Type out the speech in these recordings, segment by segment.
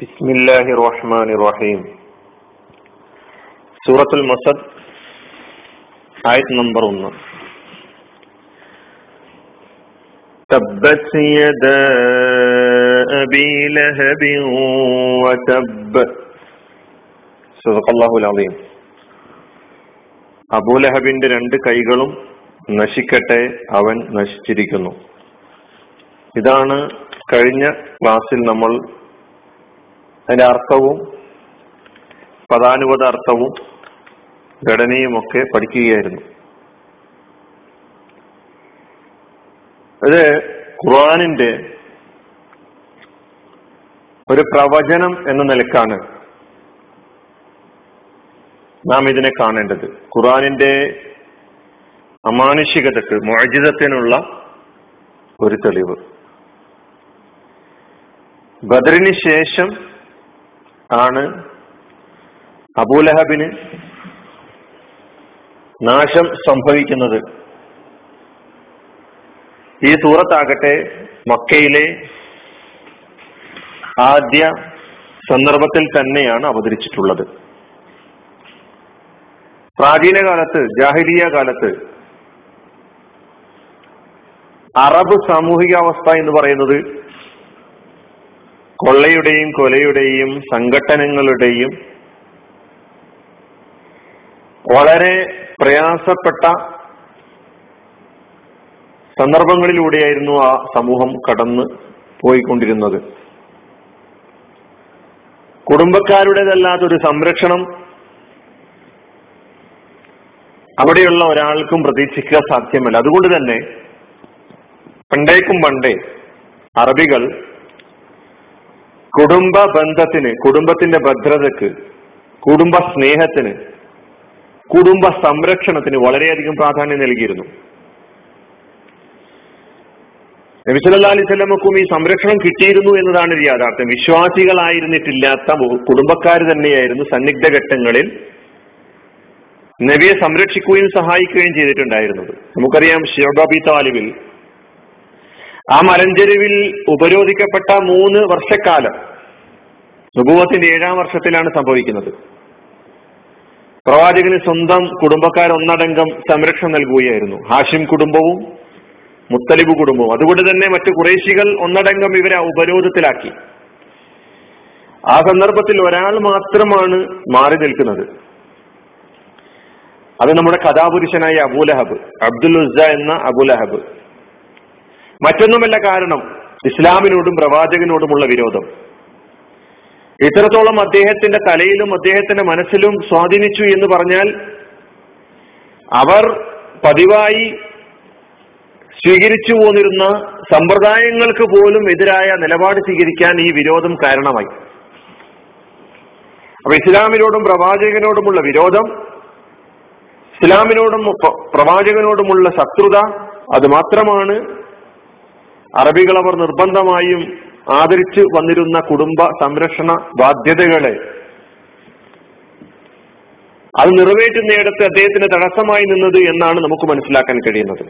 بسم الله الرحمن الرحيم സൂറത്തുൽ മസദ് ആയത് നമ്പർ ഒന്ന് تبت يدا أبي لهب وتب صدق الله العظيم അബൂലഹബിന്റെ രണ്ട് കൈകളും നശിക്കട്ടെ അവൻ നശിച്ചിരിക്കുന്നു ഇതാണ് കഴിഞ്ഞ ക്ലാസ്സിൽ നമ്മൾ അതിന്റെ അർത്ഥവും പദാനുപത അർത്ഥവും ഘടനയും ഒക്കെ പഠിക്കുകയായിരുന്നു. ഇത് ഖുർആാനിന്റെ ഒരു പ്രവചനം എന്ന നിലക്കാണ് നാം ഇതിനെ കാണേണ്ടത്. ഖുറാനിന്റെ അമാനുഷികതക്ക് മോചിതത്തിനുള്ള ഒരു തെളിവ്. ബദറിന് ശേഷം ആണ് അബൂലഹബിന് നാശം സംഭവിക്കുന്നത്. ഈ സൂറത്താകട്ടെ മക്കയിലെ ആദ്യ സന്ദർഭത്തിൽ തന്നെയാണ് അവതരിച്ചിട്ടുള്ളത്. പ്രാചീന കാലത്ത് ജാഹിലിയ കാലത്ത് അറബ് സാമൂഹികാവസ്ഥ എന്ന് പറയുന്നത് കൊള്ളയുടെയും കൊലയുടെയും സംഘട്ടനങ്ങളുടെയും വളരെ പ്രയാസപ്പെട്ട സന്ദർഭങ്ങളിലൂടെയായിരുന്നു ആ സമൂഹം കടന്ന് പോയിക്കൊണ്ടിരുന്നത്. കുടുംബക്കാരുടേതല്ലാത്തൊരു സംരക്ഷണം അവിടെയുള്ള ഒരാൾക്കും പ്രതീക്ഷിക്കുക സാധ്യമല്ല. അതുകൊണ്ട് തന്നെ പണ്ടേക്കും പണ്ടേ അറബികൾ കുടുംബ ബന്ധത്തിന് കുടുംബത്തിന്റെ ഭദ്രതക്ക് കുടുംബ സ്നേഹത്തിന് കുടുംബ സംരക്ഷണത്തിന് വളരെയധികം പ്രാധാന്യം നൽകിയിരുന്നു. നബിസല്ലാ അലൈഹി സ്വലമക്കും ഈ സംരക്ഷണം കിട്ടിയിരുന്നു എന്നതാണ് ഒരു യാഥാർത്ഥ്യം. വിശ്വാസികളായിരുന്നിട്ടില്ലാത്ത കുടുംബക്കാർ തന്നെയായിരുന്നു സന്നിഗ്ധ ഘട്ടങ്ങളിൽ നബിയെ സംരക്ഷിക്കുകയും സഹായിക്കുകയും ചെയ്തിട്ടുണ്ടായിരുന്നത്. നമുക്കറിയാം ഷിയോബി താലിബിൽ ആ മലഞ്ചെരുവിൽ ഉപരോധിക്കപ്പെട്ട മൂന്ന് വർഷക്കാലം നുപൂവത്തിന്റെ ഏഴാം വർഷത്തിലാണ് സംഭവിക്കുന്നത്. പ്രവാചകന് സ്വന്തം കുടുംബക്കാർ ഒന്നടങ്കം സംരക്ഷണം നൽകുകയായിരുന്നു. ഹാഷിം കുടുംബവും മുത്തലിബ് കുടുംബവും. അതുകൊണ്ട് തന്നെ മറ്റു കുറേശികൾ ഒന്നടങ്കം ഇവരെ ഉപരോധത്തിലാക്കി. ആ സന്ദർഭത്തിൽ ഒരാൾ മാത്രമാണ് മാറി നിൽക്കുന്നത്. അത് നമ്മുടെ കഥാപുരുഷനായ അബൂലഹബ് അബ്ദുൽ ഉസ എന്ന അബുലഹബ്. മറ്റൊന്നുമല്ല കാരണം ഇസ്ലാമിനോടും പ്രവാചകനോടുമുള്ള വിരോധം. ഇത്രത്തോളം അദ്ദേഹത്തിന്റെ തലയിലും അദ്ദേഹത്തിന്റെ മനസ്സിലും സ്വാധീനിച്ചു എന്ന് പറഞ്ഞാൽ അവർ പതിവായി സ്വീകരിച്ചു പോന്നിരുന്ന സമ്പ്രദായങ്ങൾക്ക് പോലും എതിരായ നിലപാട് സ്വീകരിക്കാൻ ഈ വിരോധം കാരണമായി. അപ്പൊ ഇസ്ലാമിനോടും പ്രവാചകനോടുമുള്ള വിരോധം ഇസ്ലാമിനോടും പ്രവാചകനോടുമുള്ള ശത്രുത അത് മാത്രമാണ് അറബികൾ അവർ നിർബന്ധമായും ആദരിച്ചു വന്നിരുന്ന കുടുംബ സംരക്ഷണ ബാധ്യതകളെ അത് നിറവേറ്റുന്നിടത്ത് അദ്ദേഹത്തിന് തടസ്സമായി നിന്നത് എന്നാണ് നമുക്ക് മനസ്സിലാക്കാൻ കഴിയുന്നത്.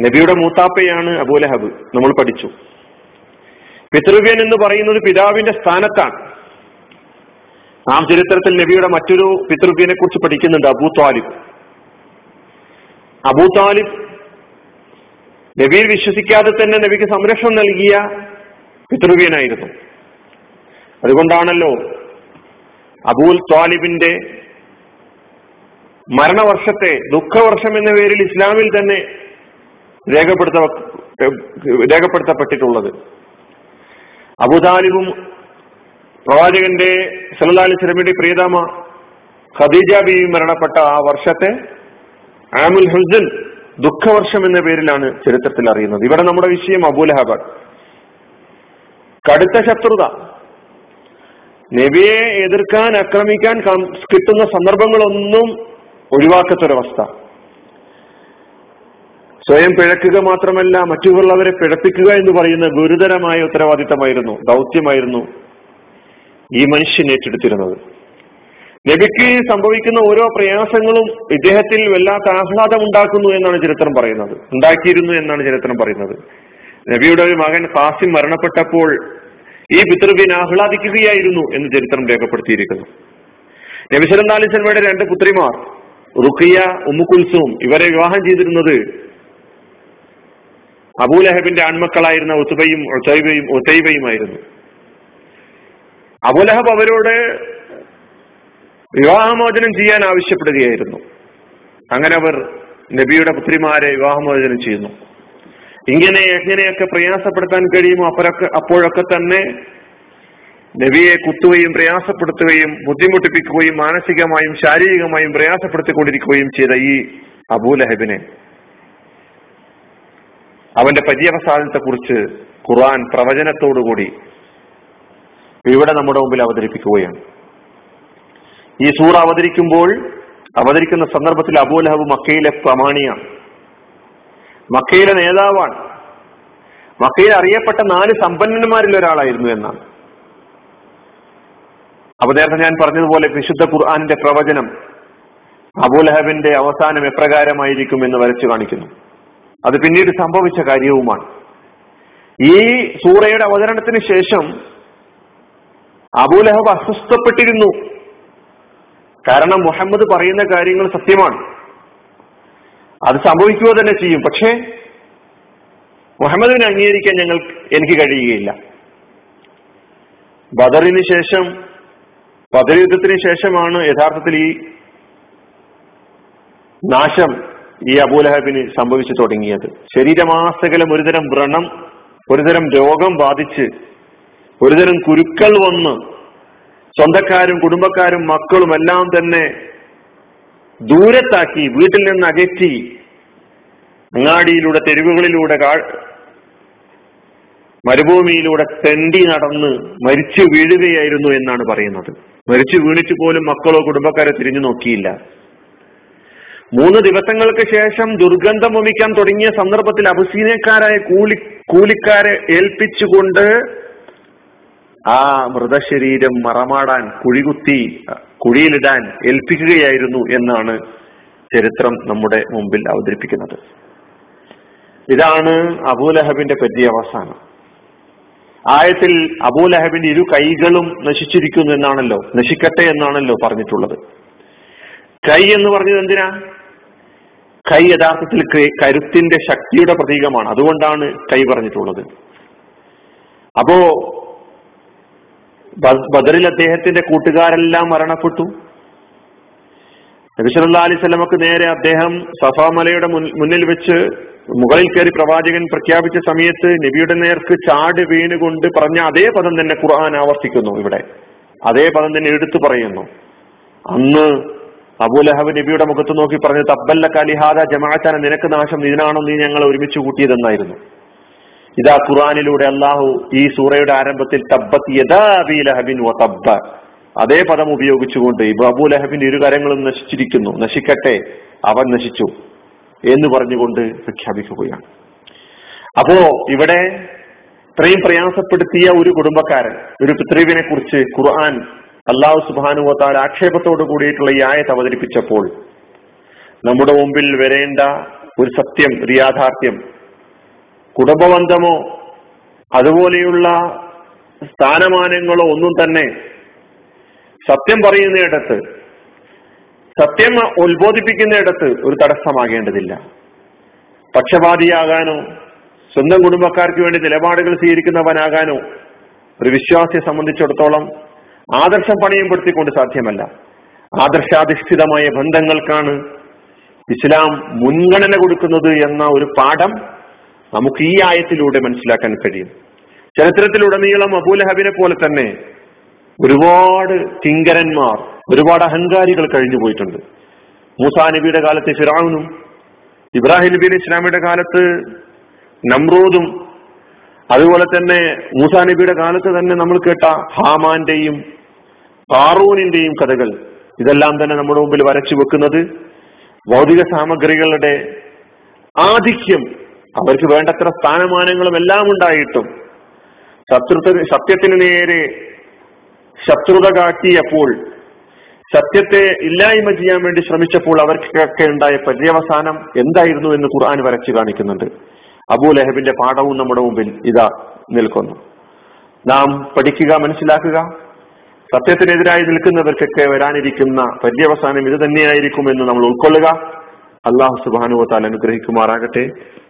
നബിയുടെ മൂത്താപ്പയാണ് അബൂലഹബ് നമ്മൾ പഠിച്ചു. പിതൃവ്യൻ എന്ന് പറയുന്നത് പിതാവിന്റെ സ്ഥാനത്താണ്. നാം ചരിത്രത്തിൽ നബിയുടെ മറ്റൊരു പിതൃവ്യനെ കുറിച്ച് പഠിക്കുന്നുണ്ട് അബൂ താലിബ്. അബൂ താലിബ് നബിയിൽ വിശ്വസിക്കാതെ തന്നെ നബിക്ക് സംരക്ഷണം നൽകിയ പിതൃവ്യനായിരുന്നു. അതുകൊണ്ടാണല്ലോ അബൂൽ ത്വാലിബിന്റെ മരണവർഷത്തെ ദുഃഖവർഷം എന്ന പേരിൽ ഇസ്ലാമിൽ തന്നെ രേഖപ്പെടുത്ത രേഖപ്പെടുത്തപ്പെട്ടിട്ടുള്ളത്. അബുതാലിബും പ്രവാചകന്റെ സല്ലാ അലി സ്വലമിയുടെ പ്രിയതമ ഖദീജ ബീവി മരണപ്പെട്ട ആ വർഷത്തെ ആമുൽ ഹുസൻ ദുഃഖവർഷം എന്ന പേരിലാണ് ചരിത്രത്തിൽ അറിയുന്നത്. ഇവിടെ നമ്മുടെ വിഷയം അബൂലഹബാദ് കടുത്ത ശത്രുത. നബിയെ എതിർക്കാൻ ആക്രമിക്കാൻ കിട്ടുന്ന സന്ദർഭങ്ങളൊന്നും ഒഴിവാക്കത്തൊരവസ്ഥ. സ്വയം പിഴക്കുക മാത്രമല്ല മറ്റുള്ളവരെ പിഴപ്പിക്കുക എന്ന് പറയുന്ന ഗുരുതരമായ ഉത്തരവാദിത്തമായിരുന്നു ദൗത്യമായിരുന്നു ഈ മനുഷ്യൻ ഏറ്റെടുത്തിരുന്നത്. നബിക്ക് സംഭവിക്കുന്ന ഓരോ പ്രയാസങ്ങളും ഇദ്ദേഹത്തിൽ വല്ലാത്ത ആഹ്ലാദം ഉണ്ടാക്കുന്നു എന്നാണ് ചരിത്രം പറയുന്നത്. ഉണ്ടാക്കിയിരുന്നു എന്നാണ് ചരിത്രം പറയുന്നത്. നബിയുടെ ഒരു മകൻ ഖാസിം മരണപ്പെട്ടപ്പോൾ ഈ പിതൃവിൻ ആഹ്ലാദിക്കുകയായിരുന്നു എന്ന് ചരിത്രം രേഖപ്പെടുത്തിയിരിക്കുന്നു. നബിസലം അലിസ്ലമയുടെ രണ്ട് പുത്രിമാർ റുഖിയ ഉമ്മുക്കുൽസും ഇവരെ വിവാഹം ചെയ്തിരുന്നത് അബൂലഹബിന്റെ ആൺമക്കളായിരുന്ന ഉത്തുബയും ഒത്തൈബയും ഒത്തൈബയുമായിരുന്നു അബുലഹബ് അവരോട് വിവാഹമോചനം ചെയ്യാൻ ആവശ്യപ്പെടുകയായിരുന്നു. അങ്ങനെ അവർ നബിയുടെ പുത്രിമാരെ വിവാഹമോചനം ചെയ്യുന്നു. ഇങ്ങനെ എങ്ങനെയൊക്കെ പ്രയാസപ്പെടുത്താൻ കഴിയുമോ അപ്പോഴൊക്കെ അപ്പോഴൊക്കെ തന്നെ നബിയെ കുത്തുകയും പ്രയാസപ്പെടുത്തുകയും ബുദ്ധിമുട്ടിപ്പിക്കുകയും മാനസികമായും ശാരീരികമായും പ്രയാസപ്പെടുത്തിക്കൊണ്ടിരിക്കുകയും ചെയ്ത ഈ അബൂലഹബിനെ അവന്റെ പര്യവസാധനത്തെ കുറിച്ച് ഖുർആൻ പ്രവചനത്തോടുകൂടി ഇവിടെ നമ്മുടെ മുമ്പിൽ അവതരിപ്പിക്കുകയാണ്. ഈ സൂറ അവതരിക്കുമ്പോൾ അവതരിക്കുന്ന സന്ദർഭത്തിൽ അബൂലഹബ് മക്കയിലെ പ്രമാണിയാണ്. മക്കയിലെ നേതാവാണ്. മക്കയിൽ അറിയപ്പെട്ട നാല് സമ്പന്നന്മാരിൽ ഒരാളായിരുന്നു എന്നാണ്. അപ്പൊ നേരത്തെ ഞാൻ പറഞ്ഞതുപോലെ വിശുദ്ധ ഖുർആാനിന്റെ പ്രവചനം അബൂലഹബിന്റെ അവസാനം എപ്രകാരമായിരിക്കും എന്ന് വരച്ചു കാണിക്കുന്നു. അത് പിന്നീട് സംഭവിച്ച കാര്യവുമാണ്. ഈ സൂറയുടെ അവതരണത്തിന് ശേഷം അബൂലഹബ് അസ്വസ്ഥപ്പെട്ടിരുന്നു. കാരണം മുഹമ്മദ് പറയുന്ന കാര്യങ്ങൾ സത്യമാണ്. അത് സംഭവിക്കുക തന്നെ ചെയ്യും. പക്ഷേ മുഹമ്മദിനെ അംഗീകരിക്കാൻ ഞങ്ങൾ എനിക്ക് കഴിയുകയില്ല. ബദറിന് ശേഷം ബദർ യുദ്ധത്തിന് ശേഷമാണ് യഥാർത്ഥത്തിൽ ഈ നാശം ഈ അബൂലഹബിന് സംഭവിച്ചു തുടങ്ങിയത്. ശരീരമാസകലം ഒരുതരം വ്രണം ഒരുതരം രോഗം ബാധിച്ച് ഒരുതരം കുരുക്കൾ വന്ന് സ്വന്തക്കാരും കുടുംബക്കാരും മക്കളും എല്ലാം തന്നെ ദൂരത്താക്കി വീട്ടിൽ നിന്ന് അകറ്റി അങ്ങാടിയിലൂടെ തെരുവുകളിലൂടെ മരുഭൂമിയിലൂടെ തെണ്ടി നടന്ന് മരിച്ചു വീഴുകയായിരുന്നു എന്നാണ് പറയുന്നത്. മരിച്ചു വീണിച്ചു പോലും മക്കളോ കുടുംബക്കാരോ തിരിഞ്ഞു നോക്കിയില്ല. മൂന്ന് ദിവസങ്ങൾക്ക് ശേഷം ദുർഗന്ധം വമിക്കാൻ തുടങ്ങിയ സന്ദർഭത്തിൽ അഭിസീനക്കാരായ കൂലി കൂലിക്കാരെ ഏൽപ്പിച്ചുകൊണ്ട് ആ മൃതശരീരം മറമാടാൻ കുഴികുത്തി കുഴിയിലിടാൻ ഏൽപ്പിക്കുകയായിരുന്നു എന്നാണ് ചരിത്രം നമ്മുടെ മുമ്പിൽ അവതരിപ്പിക്കുന്നത്. ഇതാണ് അബൂലഹബിന്റെ പറ്റിയ അവസാനം. ആയത്തിൽ അബൂലഹബിന്റെ ഇരു കൈകളും നശിച്ചിരിക്കുന്നു എന്നാണല്ലോ നശിക്കട്ടെ എന്നാണല്ലോ പറഞ്ഞിട്ടുള്ളത്. കൈ എന്ന് പറഞ്ഞത് എന്തിനാ? കൈ യഥാർത്ഥത്തിൽ കരുത്തിന്റെ ശക്തിയുടെ പ്രതീകമാണ്. അതുകൊണ്ടാണ് കൈ പറഞ്ഞിട്ടുള്ളത്. അപ്പോ ബദറിൽ അദ്ദേഹത്തിന്റെ കൂട്ടുകാരെല്ലാം മരണപ്പെട്ടു. നബിസ് സല്ലാ അലൈഹി സ്വലമക്ക് നേരെ അദ്ദേഹം സഫാമലയുടെ മുന്നിൽ വെച്ച് മുകളിൽ കയറി പ്രവാചകൻ പ്രഖ്യാപിച്ച സമയത്ത് നബിയുടെ നേർക്ക് ചാട് വീണുകൊണ്ട് പറഞ്ഞ അതേ പദം തന്നെ ഖുർആൻ ആവർത്തിക്കുന്നു ഇവിടെ. അതേ പദം തന്നെ എടുത്തു പറയുന്നു. അന്ന് അബൂലഹബ് നബിയുടെ മുഖത്ത് നോക്കി പറഞ്ഞു തബ്ബല്ല കലിഹാദ ജമാഅത്താന നിനക്ക് നാശം ഇതിനാണോ നീ ഞങ്ങൾ ഒരുമിച്ച് കൂട്ടിയതെന്നായിരുന്നു. ഇതാ ഖുറാനിലൂടെ അള്ളാഹു ഈ സൂറയുടെ ആരംഭത്തിൽ തബ്ബത്ത് അതേ പദം ഉപയോഗിച്ചുകൊണ്ട് അബു ലഹബിന്റെ ഇരു കരങ്ങളും നശിച്ചിരിക്കുന്നു. നശിക്കട്ടെ. അവൻ നശിച്ചു എന്ന് പറഞ്ഞുകൊണ്ട് പ്രഖ്യാപിക്കുകയാണ്. അപ്പോ ഇവിടെ ഇത്രയും പ്രയാസപ്പെടുത്തിയ ഒരു കുടുംബക്കാരൻ ഒരു പിതൃവിനെ കുറിച്ച് ഖുർആൻ അള്ളാഹു സുബാനുവത്താൽ ആക്ഷേപത്തോട് കൂടിയിട്ടുള്ള ഈ ആയത്ത് അവതരിപ്പിച്ചപ്പോൾ നമ്മുടെ മുമ്പിൽ വരേണ്ട ഒരു സത്യം ഒരു യാഥാർത്ഥ്യം കുടുംബബന്ധമോ അതുപോലെയുള്ള സ്ഥാനമാനങ്ങളോ ഒന്നും തന്നെ സത്യം പറയുന്നിടത്ത് സത്യം ഉത്ബോധിപ്പിക്കുന്നിടത്ത് ഒരു തടസ്സമാകേണ്ടതില്ല. പക്ഷപാതിയാകാനോ സ്വന്തം കുടുംബക്കാർക്ക് വേണ്ടി നിലപാടുകൾ സ്വീകരിക്കുന്നവനാകാനോ ഒരു വിശ്വാസിയെ സംബന്ധിച്ചിടത്തോളം ആദർശം പണിയപ്പെടുത്തിക്കൊണ്ട് സാധ്യമല്ല. ആദർശാധിഷ്ഠിതമായ ബന്ധങ്ങൾക്കാണ് ഇസ്ലാം മുൻഗണന കൊടുക്കുന്നത് എന്ന ഒരു പാഠം നമുക്ക് ഈ ആയത്തിലൂടെ മനസ്സിലാക്കാൻ കഴിയും. ചരിത്രത്തിലുടനീളം അബൂലഹബിനെ പോലെ തന്നെ ഒരുപാട് കിങ്കരന്മാർ ഒരുപാട് അഹങ്കാരികൾ കഴിഞ്ഞു പോയിട്ടുണ്ട്. മൂസാ നബിയുടെ കാലത്ത് ഫിറാവുനും ഇബ്രാഹിം നബി അലി ഇസ്ലാമിയുടെ കാലത്ത് നമ്രൂദും അതുപോലെ തന്നെ മൂസാ നബിയുടെ കാലത്ത് തന്നെ നമ്മൾ കേട്ട ഹാമാന്റെയും കാറൂനിന്റെയും കഥകൾ ഇതെല്ലാം തന്നെ നമ്മുടെ മുമ്പിൽ വരച്ചു വെക്കുന്നത് ഭൗതിക സാമഗ്രികളുടെ ആധിക്യം അവർക്ക് വേണ്ടത്ര സ്ഥാനമാനങ്ങളും എല്ലാം ഉണ്ടായിട്ടും ശത്രുത സത്യത്തിന് നേരെ ശത്രുത കാട്ടിയപ്പോൾ സത്യത്തെ ഇല്ലായ്മ ചെയ്യാൻ വേണ്ടി ശ്രമിച്ചപ്പോൾ അവർക്കൊക്കെ ഉണ്ടായ പര്യവസാനം എന്തായിരുന്നു എന്ന് ഖുർആൻ വരച്ചു കാണിക്കുന്നുണ്ട്. അബൂ ലഹബിന്റെ പാഠവും നമ്മുടെ മുമ്പിൽ ഇതാ നിൽക്കുന്നു. നാം പഠിക്കുക മനസ്സിലാക്കുക. സത്യത്തിനെതിരായി നിൽക്കുന്നവർക്കൊക്കെ വരാനിരിക്കുന്ന പര്യവസാനം ഇത് തന്നെയായിരിക്കും എന്ന് നമ്മൾ ഉൾക്കൊള്ളുക. അള്ളാഹു സുബാനുവത്താൽ അനുഗ്രഹിക്കുമാറാകട്ടെ.